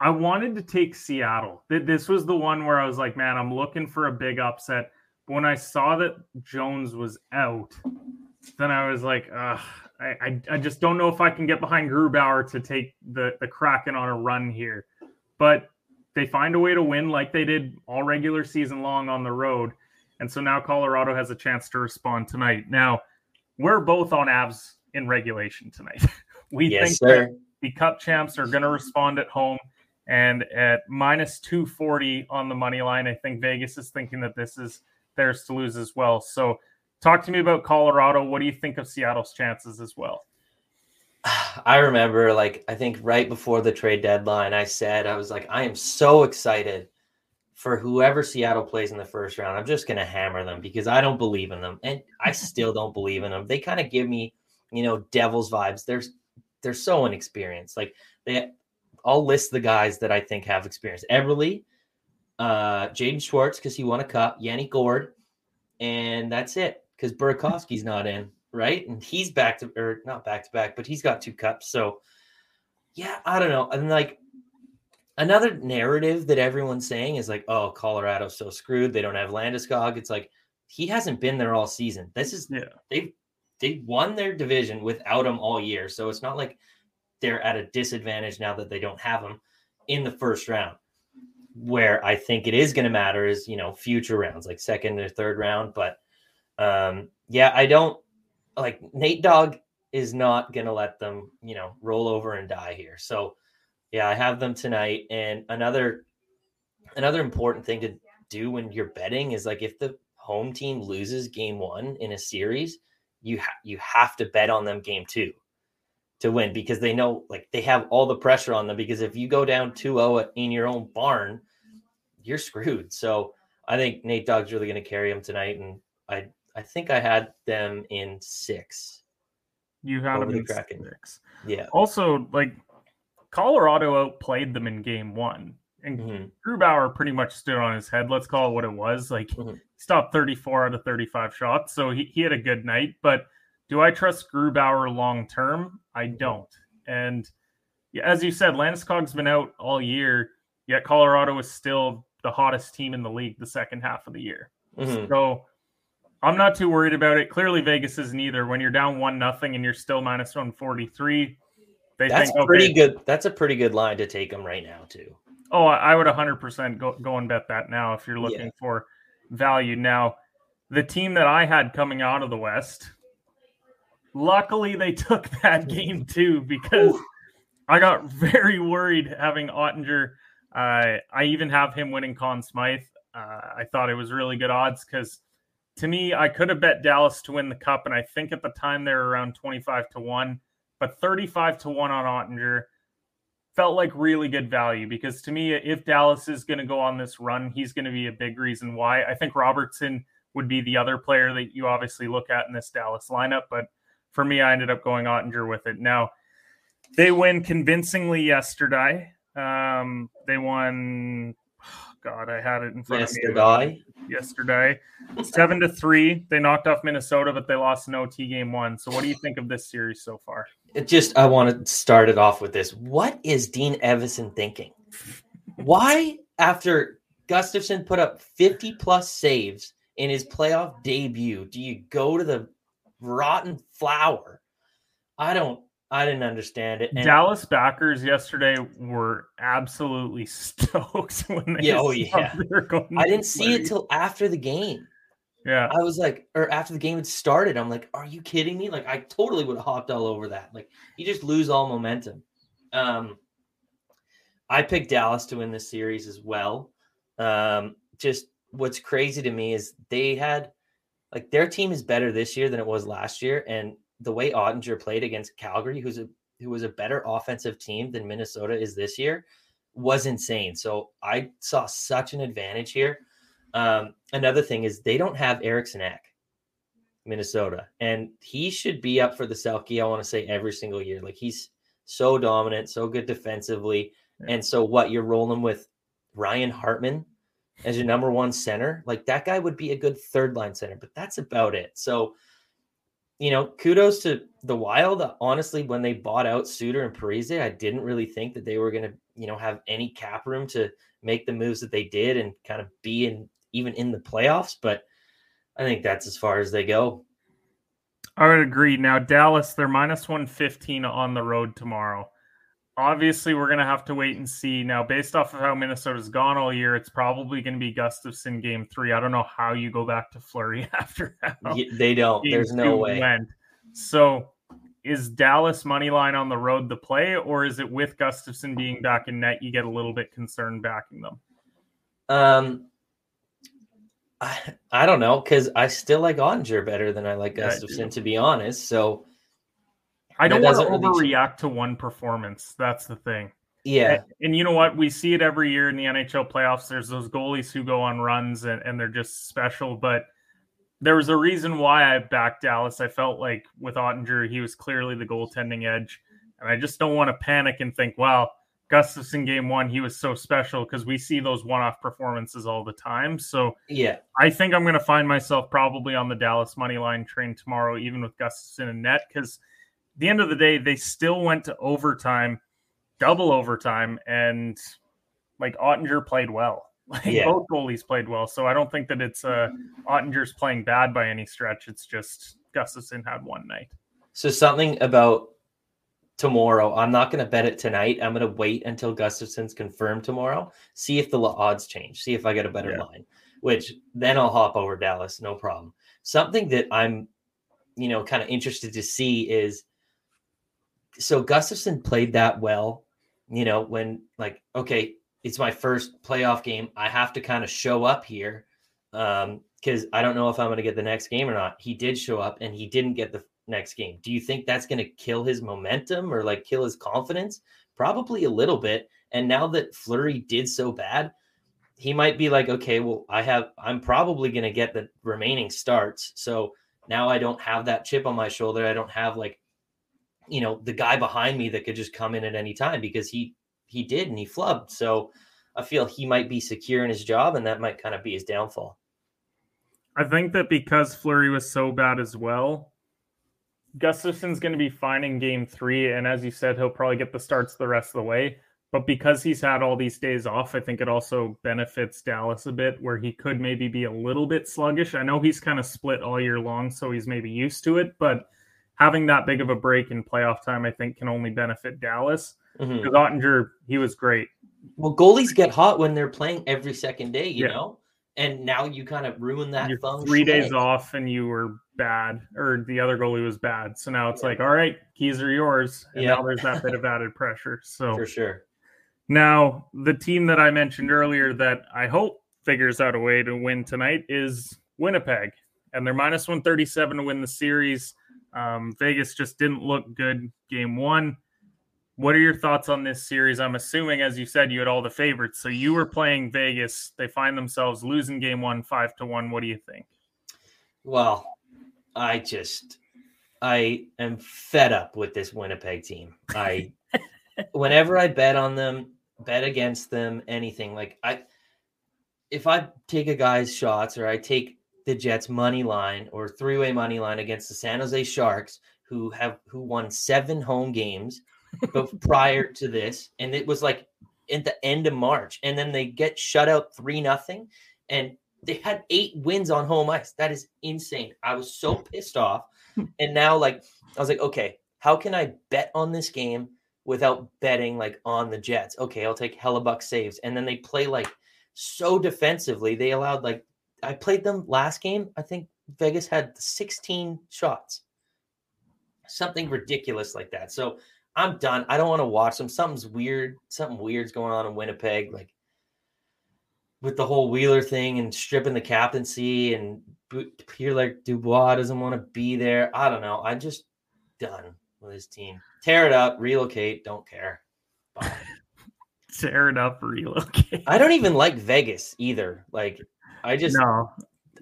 I wanted to take Seattle. This was the one where I was like, man, I'm looking for a big upset. But when I saw that Jones was out, then I was like, I, I, I just don't know if I can get behind Grubauer to take the, the Kraken on a run here. But they find a way to win like they did all regular season long on the road. And so now Colorado has a chance to respond tonight. Now, we're both on Avs in regulation tonight. *laughs* we yes, think sir. that the cup champs are going to respond at home. And at minus 240 on the money line, I think Vegas is thinking that this is theirs to lose as well. So, talk to me about Colorado. What do you think of Seattle's chances as well? *sighs* I remember, like, I think right before the trade deadline, I said, I was like, I am so excited for whoever Seattle plays in the first round. I'm just going to hammer them because I don't believe in them. And I *laughs* still don't believe in them. They kind of give me, you know, Devils vibes. They're, they're so inexperienced. Like, they, I'll list the guys that I think have experience Eberle, uh, Jaden Schwartz, because he won a cup, Yanni Gourde, and that's it because Burakovsky's not in right? And he's back to or not back to back, but he's got two cups. So yeah, I don't know. And like another narrative that everyone's saying is like, oh, Colorado's so screwed. They don't have Landeskog. It's like he hasn't been there all season. This is yeah. They've they won their division without him all year. So it's not like they're at a disadvantage now that they don't have him in the first round. Where I think it is going to matter is, you know, future rounds, like second or third round. But um, yeah, I don't like Nate Dog is not going to let them, you know, roll over and die here. So, yeah, I have them tonight. And another another important thing to do when you're betting is like if the home team loses game 1 in a series, you ha- you have to bet on them game 2 to win because they know like they have all the pressure on them because if you go down 2-0 in your own barn, you're screwed. So, I think Nate Dog's really going to carry them tonight and I I think I had them in six. You had them in Kraken. six. Yeah. Also, like Colorado outplayed them in game one. And mm-hmm. Grubauer pretty much stood on his head. Let's call it what it was. Like mm-hmm. stopped 34 out of 35 shots. So he, he had a good night. But do I trust Grubauer long term? I mm-hmm. don't. And as you said, Landeskog's been out all year, yet Colorado is still the hottest team in the league the second half of the year. Mm-hmm. So I'm not too worried about it. Clearly, Vegas isn't either. When you're down one nothing and you're still minus one forty three, they that's think, pretty okay, good. That's a pretty good line to take them right now too. Oh, I would 100 percent go go and bet that now if you're looking yeah. for value. Now, the team that I had coming out of the West, luckily they *laughs* took that game too because I got very worried having Oettinger. Uh, I even have him winning Conn Smythe. Uh, I thought it was really good odds because to me, I could have bet Dallas to win the cup, and I think at the time they were around 25 to 1, but 35 to 1 on Oettinger felt like really good value because to me, if Dallas is going to go on this run, he's going to be a big reason why. I think Robertson would be the other player that you obviously look at in this Dallas lineup, but for me, I ended up going Oettinger with it. Now, they win convincingly yesterday. Um, they won God, I had it in front yesterday. of me. Yesterday, seven to three. They knocked off Minnesota, but they lost an OT game one. So, what do you think of this series so far? It just, I want to start it off with this. What is Dean Evason thinking? Why, after Gustavsson put up 50 plus saves in his playoff debut, do you go to the rotten flower? I don't I didn't understand it. And Dallas backers yesterday were absolutely *laughs* stoked when they yeah, oh yeah. I didn't see it till after the game. Yeah. I was like, or after the game had started, I'm like, are you kidding me? Like, I totally would have hopped all over that. Like, you just lose all momentum. Um, I picked Dallas to win this series as well. Um, just what's crazy to me is they had like their team is better this year than it was last year, and the way Oettinger played against Calgary, who's a who was a better offensive team than Minnesota is this year, was insane. So I saw such an advantage here. Um, another thing is they don't have Eriksson Ek, Minnesota, and he should be up for the Selke. I want to say every single year. Like he's so dominant, so good defensively, and so what you're rolling with Ryan Hartman as your number one center, like that guy would be a good third line center, but that's about it. So, you know, kudos to the Wild. Honestly, when they bought out Suter and Parise, I didn't really think that they were going to, you know, have any cap room to make the moves that they did and kind of be in even in the playoffs. But I think that's as far as they go. I would agree. Now, Dallas, they're minus 115 on the road tomorrow obviously we're going to have to wait and see. Now based off of how minnesota's gone all year it's probably going to be gustavsson game three. I don't know how you go back to fleury *laughs* after that. They don't. There's no way. went. so is dallas money line on the road the play or is it with gustavsson being back in net you get a little bit concerned backing them? Um i, I don't know because i still like oettinger better than i like Gustavsson yeah, to be honest. So I don't want to overreact to one performance. That's the thing. Yeah. And, and, you know what? We see it every year in the NHL playoffs. There's those goalies who go on runs and, and they're just special. But there was a reason why I backed Dallas. I felt like with Oettinger, he was clearly the goaltending edge. And I just don't want to panic and think, well, Gustavsson game one, he was so special because we see those one off performances all the time. So yeah, I think I'm going to find myself probably on the Dallas money line train tomorrow, even with Gustavsson and net, because – the end of the day, they still went to overtime, double overtime, and like Oettinger played well. *laughs* Like yeah. both goalies played well. So I don't think that it's uh Oettinger's playing bad by any stretch. It's just Gustavsson had one night. So something about tomorrow. I'm not going to bet it tonight. I'm going to wait until Gustavsson's confirmed tomorrow. See if the odds change. See if I get a better yeah. line. Which then I'll hop over Dallas, no problem. Something that I'm, you know, kind of interested to see is so Gustavsson played that well, you know, when like, okay, it's my first playoff game. I have to kind of show up here um, because I don't know if I'm going to get the next game or not. He did show up and he didn't get the next game. Do you think that's going to kill his momentum or like kill his confidence? Probably a little bit. And now that Fleury did so bad, he might be like, okay, well, I have, I'm probably going to get the remaining starts. So now I don't have that chip on my shoulder. I don't have like you know, the guy behind me that could just come in at any time because he he did and he flubbed. So I feel he might be secure in his job and that might kind of be his downfall. I think that because Fleury was so bad as well, Gustavsson's going to be fine in game three. And as you said, he'll probably get the starts the rest of the way. But because he's had all these days off, I think it also benefits Dallas a bit where he could maybe be a little bit sluggish. I know he's kind of split all year long, so he's maybe used to it. But having that big of a break in playoff time, I think, can only benefit Dallas. Because mm-hmm. Oettinger, he was great. Well, goalies get hot when they're playing every second day, you yeah. know? And now you kind of ruin that You're Three days off and you were bad, or the other goalie was bad. So now it's yeah. like, all right, keys are yours. And yeah. now there's that bit of *laughs* added pressure. So for sure. Now, the team that I mentioned earlier that I hope figures out a way to win tonight is Winnipeg. And they're minus 137 to win the series. Um, Vegas just didn't look good game one. What are your thoughts on this series? I'm assuming, as you said, you had all the favorites. So you were playing Vegas. They find themselves losing game one, five to one. What do you think? Well, I just, I am fed up with this Winnipeg team. I, *laughs* whenever I bet on them, bet against them, anything like I, if I take a guy's shots or I take the Jets money line or three way money line against the San Jose Sharks, who have who won seven home games but *laughs* prior to this, and it was like at the end of March, and then they get shut out three nothing, and they had eight wins on home ice. That is insane. I was so *laughs* pissed off, hmm. and now like I was like, okay, how can I bet on this game without betting like on the Jets? Okay, I'll take Hellebuyck saves, and then they play like so defensively. They allowed like I played them last game. I think Vegas had 16 shots. Something ridiculous like that. So I'm done. I don't want to watch them. Something's weird. Something weird's going on in Winnipeg. Like with the whole Wheeler thing and stripping the captaincy and Pierre like Dubois doesn't want to be there. I don't know. I'm just done with his team. Tear it up, relocate, don't care. Bye. *laughs* Tear it up, relocate. I don't even like Vegas either. Like I just no.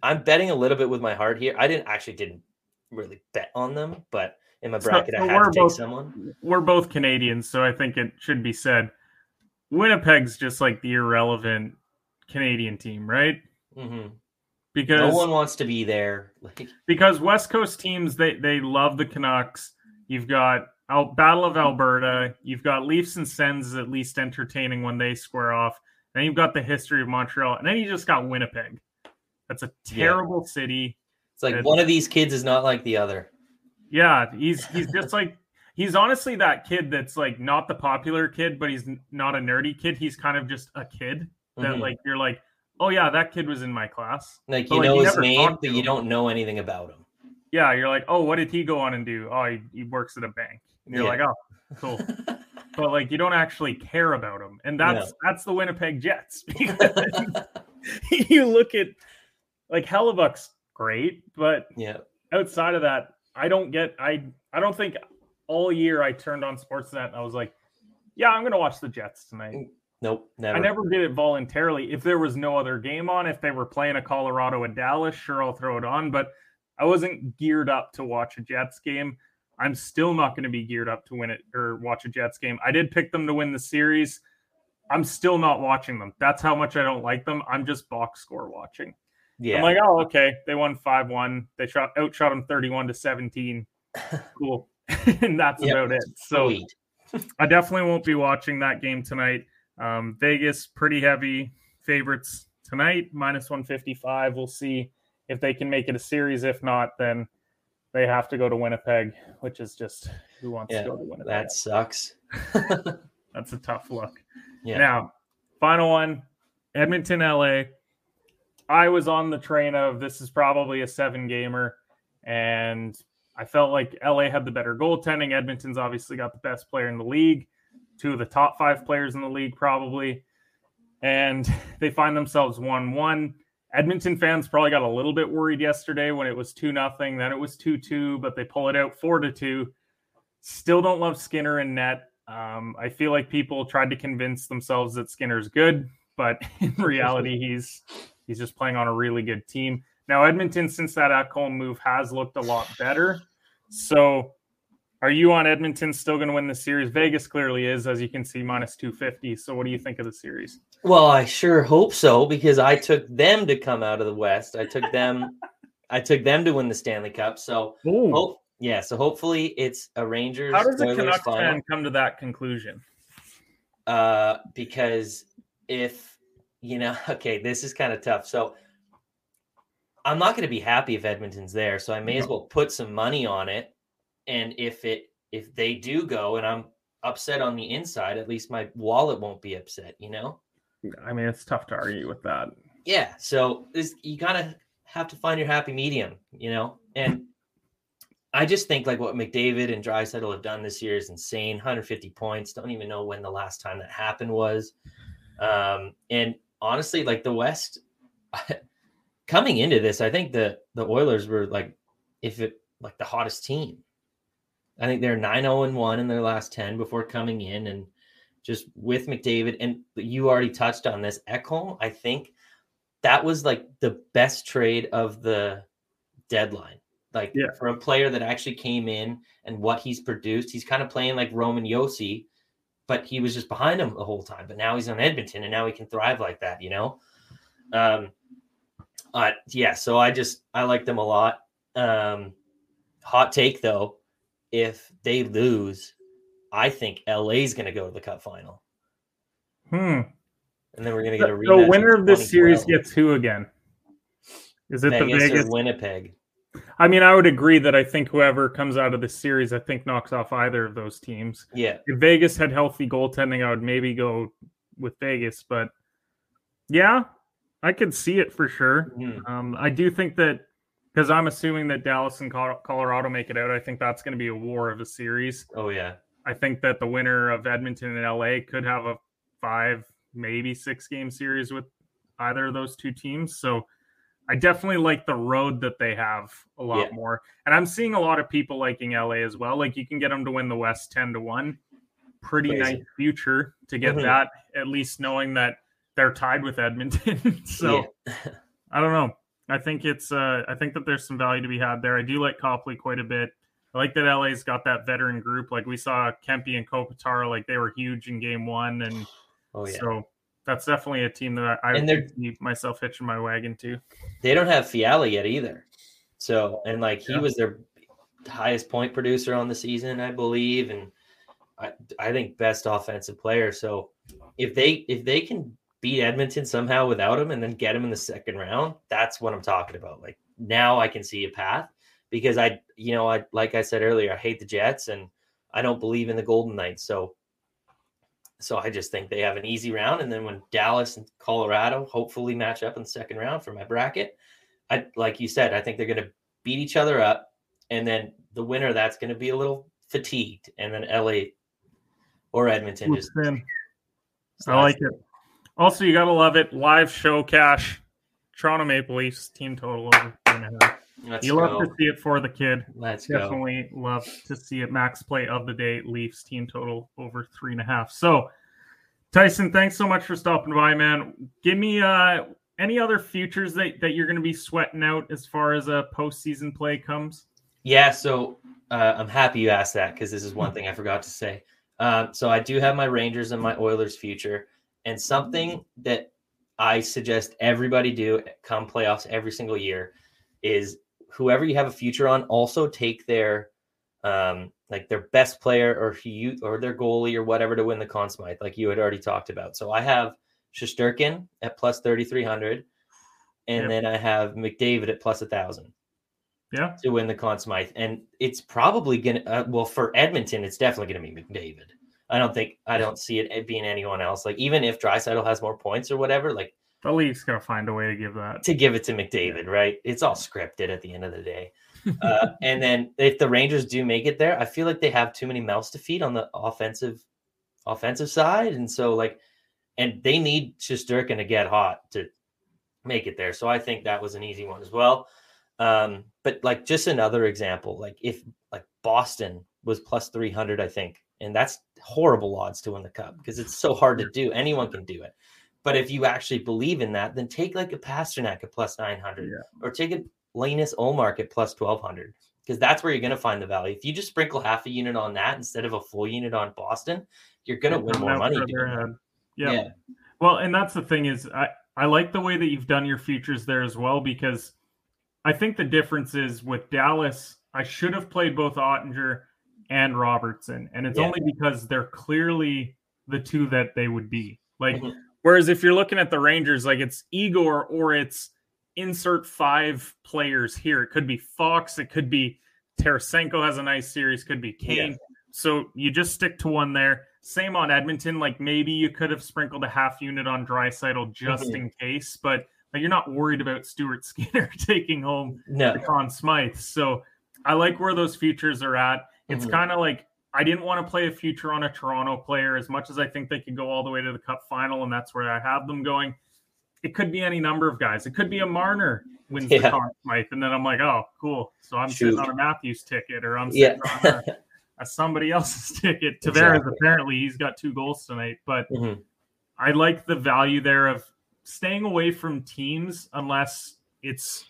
I'm betting a little bit with my heart here. I didn't actually didn't really bet on them, but in my bracket so, I had to take someone. We're both Canadians, so I think it should be said. Winnipeg's just like the irrelevant Canadian team, right? Mm-hmm. Because no one wants to be there. *laughs* Because West Coast teams they they love the Canucks. You've got Battle of Alberta. You've got Leafs and Sens at least entertaining when they square off. Then you've got the history of Montreal, and then you just got Winnipeg. That's a terrible yeah. city. It's like one of these kids is not like the other. Yeah, he's *laughs* he's just like he's honestly that kid that's like not the popular kid, but he's not a nerdy kid. He's kind of just a kid that mm-hmm. like you're like, oh yeah, that kid was in my class. Like you but, know like, his name, but you don't know anything about him. Yeah, you're like, oh, what did he go on and do? Oh, he, he works at a bank. And you're yeah. like, oh, cool. *laughs* but like you don't actually care about them, and that's no. that's the Winnipeg Jets. *laughs* *laughs* you look at like Hellebuyck's great, but yeah, outside of that, I don't get. I I don't think all year I turned on Sportsnet and I was like, yeah, I'm gonna watch the Jets tonight. Mm, nope, never. I never did it voluntarily. If there was no other game on, if they were playing a Colorado and Dallas, sure, I'll throw it on. But I wasn't geared up to watch a Jets game. I'm still not going to be geared up to win it or watch a Jets game. I did pick them to win the series. I'm still not watching them. That's how much I don't like them. I'm just box score watching. Yeah. I'm like, oh, okay. They won 5 1. They shot outshot them 31 to 17. *laughs* Cool. *laughs* and that's yep. about it. So *laughs* I definitely won't be watching that game tonight. Um, Vegas, pretty heavy favorites tonight, minus 155. We'll see if they can make it a series. If not, then they have to go to Winnipeg, which is just who wants yeah, to go to Winnipeg. That sucks. *laughs* That's a tough look. Yeah. Now, final one Edmonton, LA. I was on the train of this is probably a seven gamer, and I felt like LA had the better goaltending. Edmonton's obviously got the best player in the league, two of the top five players in the league, probably. And *laughs* they find themselves 1 1. Edmonton fans probably got a little bit worried yesterday when it was 2 nothing. Then it was 2 2, but they pull it out 4 to 2. Still don't love Skinner in net. Um, I feel like people tried to convince themselves that Skinner's good, but *laughs* in reality, he's he's just playing on a really good team. Now, Edmonton, since that Ekholm move, has looked a lot better. So, are you on Edmonton still going to win the series? Vegas clearly is, as you can see, minus 250. So, what do you think of the series? Well, I sure hope so because I took them to come out of the West. I took them, I took them to win the Stanley Cup. So, hope, yeah. So hopefully, it's a Rangers. How does a Canucks fan come to that conclusion? Uh, because if you know, *laughs* okay, this is kind of tough. So, I'm not going to be happy if Edmonton's there. So I may no. as well put some money on it. And if it if they do go and I'm upset on the inside, at least my wallet won't be upset, you know? I mean, it's tough to argue with that. Yeah. So this, you kind of have to find your happy medium, you know? And I just think like what McDavid and Draisaitl have done this year is insane. 150 points. Don't even know when the last time that happened was. Um, and honestly, like the West, *laughs* coming into this, I think the the Oilers were like, if it like the hottest team. I think they're 9 0 and 1 in their last 10 before coming in and just with McDavid. And you already touched on this. Ekholm, I think that was like the best trade of the deadline. Like yeah. for a player that actually came in and what he's produced, he's kind of playing like Roman Josi, but he was just behind him the whole time. But now he's on Edmonton and now he can thrive like that, you know? Um, uh, yeah, so I just I like them a lot. Um, hot take though, if they lose, I think LA's going to go to the Cup final. Hmm. And then we're going to get a rematch. The winner of this series gets who again? Is it Vegas the Vegas or Winnipeg? I mean, I would agree that I think whoever comes out of this series, I think knocks off either of those teams. Yeah. If Vegas had healthy goaltending, I would maybe go with Vegas, but yeah, I could see it for sure. Mhm. Um, I do think that because I'm assuming that Dallas and Colorado make it out. I think that's going to be a war of a series. Oh yeah. I think that the winner of Edmonton and LA could have a five, maybe six game series with either of those two teams. So I definitely like the road that they have a lot Yeah. more. And I'm seeing a lot of people liking LA as well. Like you can get them to win the West 10 to 1. Pretty Crazy. nice future to get Mhm. that, at least knowing that they're tied with Edmonton. *laughs* so Yeah. I don't know. I think it's uh I think that there's some value to be had there. I do like Copley quite a bit. I like that LA's got that veteran group. Like we saw Kempe and Kopitar, like they were huge in game one. And *sighs* Oh yeah. so that's definitely a team that I, I And they're- myself hitching my wagon to. they don't have Fiala yet either. So and like he Yeah. was their highest point producer on the season, I believe, and I I think best offensive player. So if they if they can beat Edmonton somehow without him and then get him in the second round, that's what I'm talking about. Like now I can see a path because I you know I like I said earlier, I hate the Jets and I don't believe in the Golden Knights. So so I just think they have an easy round. And then when Dallas and Colorado hopefully match up in the second round for my bracket, I like you said, I think they're going to beat each other up, and then the winner that's going to be a little fatigued, and then LA or Edmonton just. I like it. Also, you gotta love it. Live show cash. Toronto Maple Leafs team total over three and a half. Let's You go. love to see it for the kid. Let's go. definitely love to see it. Max play of the day, Leafs team total over three and a half. So, Tyson, thanks so much for stopping by, man. Give me uh, any other futures that, that you're going to be sweating out as far as a postseason play comes. Yeah, so uh, I'm happy you asked that because this is one thing I forgot to say. Um, so I do have my Rangers and my Oilers future, and something that I suggest everybody do come playoffs every single year is whoever you have a future on also take their um like their best player or you or their goalie or whatever to win the Conn Smythe, like you had already talked about. So I have Shesterkin at plus thirty three hundred, and Yep. then I have McDavid at plus a thousand Yeah. to win the Conn Smythe, and it's probably gonna. Uh, well, for Edmonton, it's definitely gonna be McDavid. I don't think I don't see it being anyone else. Like even if Draisaitl has more points or whatever, like The Leafs gonna find a way to give that. to give it to McDavid, right? It's all scripted at the end of the day. *laughs* Uh, and then if the Rangers do make it there, I feel like they have too many mouths to feed on the offensive offensive side, and so like, and they need Shesterkin to get hot to make it there. So I think that was an easy one as well. Um, but like just another example, like if like Boston was plus three hundred, I think, and that's horrible odds to win the cup because it's so hard to do. Anyone can do it. But if you actually believe in that, then take like a Pastrnak at plus 900 Yeah. or take a Linus Ullmark at plus 1200 because that's where you're going to find the value. If you just sprinkle half a unit on that instead of a full unit on Boston, you're going to win more money. further doing that. ahead. Yeah. yeah. Well, and that's the thing is I I like the way that you've done your futures there as well because I think the difference is with Dallas, I should have played both Oettinger and Robertson, and it's Yeah. only because they're clearly the two that they would be. Like Mhm. whereas if you're looking at the Rangers, like it's Igor or it's insert five players here. It could be Fox, it could be Tarasenko has a nice series, could be Kane. Yeah. So you just stick to one there. Same on Edmonton. Like maybe you could have sprinkled a half unit on Draisaitl just Mhm. in case, but like, you're not worried about Stuart *laughs* Skinner *laughs* taking home No. the Conn Smythe. So I like where those futures are at. It's Mhm. kind of like I didn't want to play a future on a Toronto player as much as I think they could go all the way to the Cup final, and that's where I have them going. It could be any number of guys. It could be a Marner wins the Yeah. Conn Smythe, and then I'm like, oh, cool. So I'm Shoot. sitting on a Matthews ticket, or I'm Yeah. on a, *laughs* a somebody else's *laughs* ticket. Tavares Exactly. apparently he's got two goals tonight, but Mhm. I like the value there of staying away from teams unless it's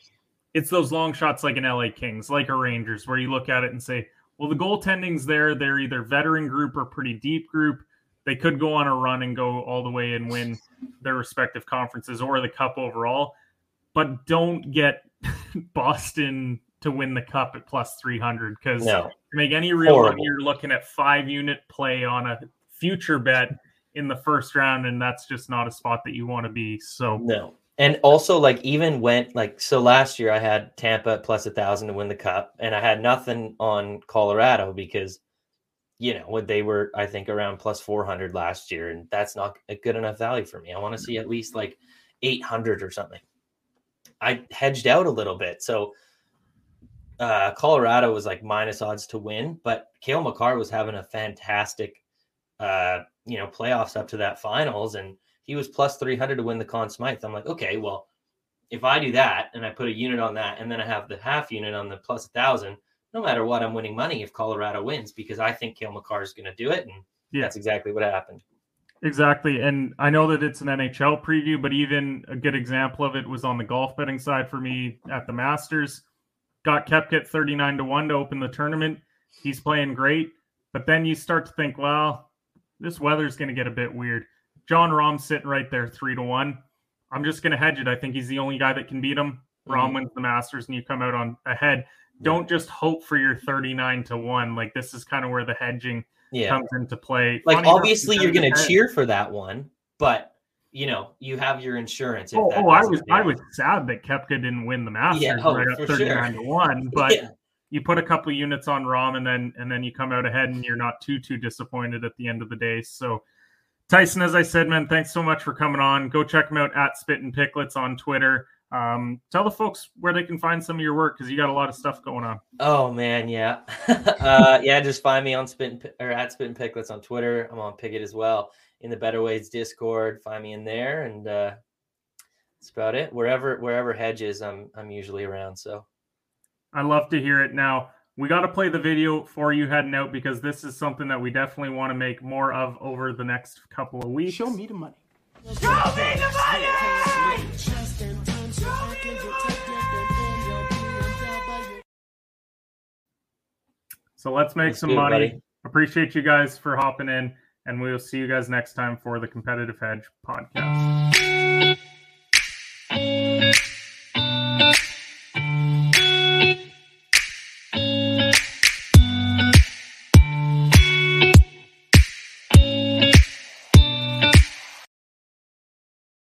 it's those long shots like an LA Kings, like a Rangers, where you look at it and say, well, the goaltending's there. They're either veteran group or pretty deep group. They could go on a run and go all the way and win their respective conferences or the cup overall. But don't get *laughs* Boston to win the cup at plus 300 because No. to make any real Horrible. money, you're looking at five unit play on a future bet in the first round, and that's just not a spot that you want to be. So No. And also, like, even went like so last year, I had Tampa plus a thousand to win the cup, and I had nothing on Colorado because, you know, what they were, I think, around plus 400 last year, and that's not a good enough value for me. I want to see at least like 800 or something. I hedged out a little bit. So uh, Colorado was like minus odds to win, but Cale Makar was having a fantastic, uh, you know, playoffs up to that finals, and he was plus 300 to win the Conn Smythe. I'm like, okay, well, if I do that and I put a unit on that, and then I have the half unit on the thousand, no matter what, I'm winning money if Colorado wins because I think Cale Makar is going to do it, and yeah. that's exactly what happened. Exactly. And I know that it's an NHL preview, but even a good example of it was on the golf betting side for me at the Masters. Got Koepka 39 to 1 to open the tournament. He's playing great. But then you start to think, well, this weather's going to get a bit weird. Jon Rahm sitting right there, 3 to 1. I'm just going to hedge it. I think he's the only guy that can beat him. Mm-hmm. Wins the Masters and you come out on ahead. Don't just hope for your 39 to 1. Like, this is kind of where the hedging – yeah. comes into play. Like Funny obviously you're going to cheer for that one, but you know you have your insurance. oh, oh I was I was sad that Koepka didn't win the Masters yeah, oh, right at 39 sure. to one, *laughs* but. yeah. You put a couple units on Rahm, and then and then you come out ahead, and you're not too too disappointed at the end of the day. So, Tyson, as I said, man, thanks so much for coming on. Go check him out at Spit and Picklets on Twitter. Um, tell the folks where they can find some of your work because you got a lot of stuff going on. Oh man, yeah, *laughs* uh, yeah. Just find me on Spit or at Spit and Picklets on Twitter. I'm on Pikkit as well in the Better Ways Discord. Find me in there, and uh, that's about it. Wherever wherever hedges, I'm I'm usually around. So I love to hear it. Now we got to play the video for you heading out because this is something that we definitely want to make more of over the next couple of weeks. Show me the money. Show me the money. So let's make That's some good, money. Buddy. Appreciate you guys for hopping in, and we will see you guys next time for the Competitive Hedge podcast.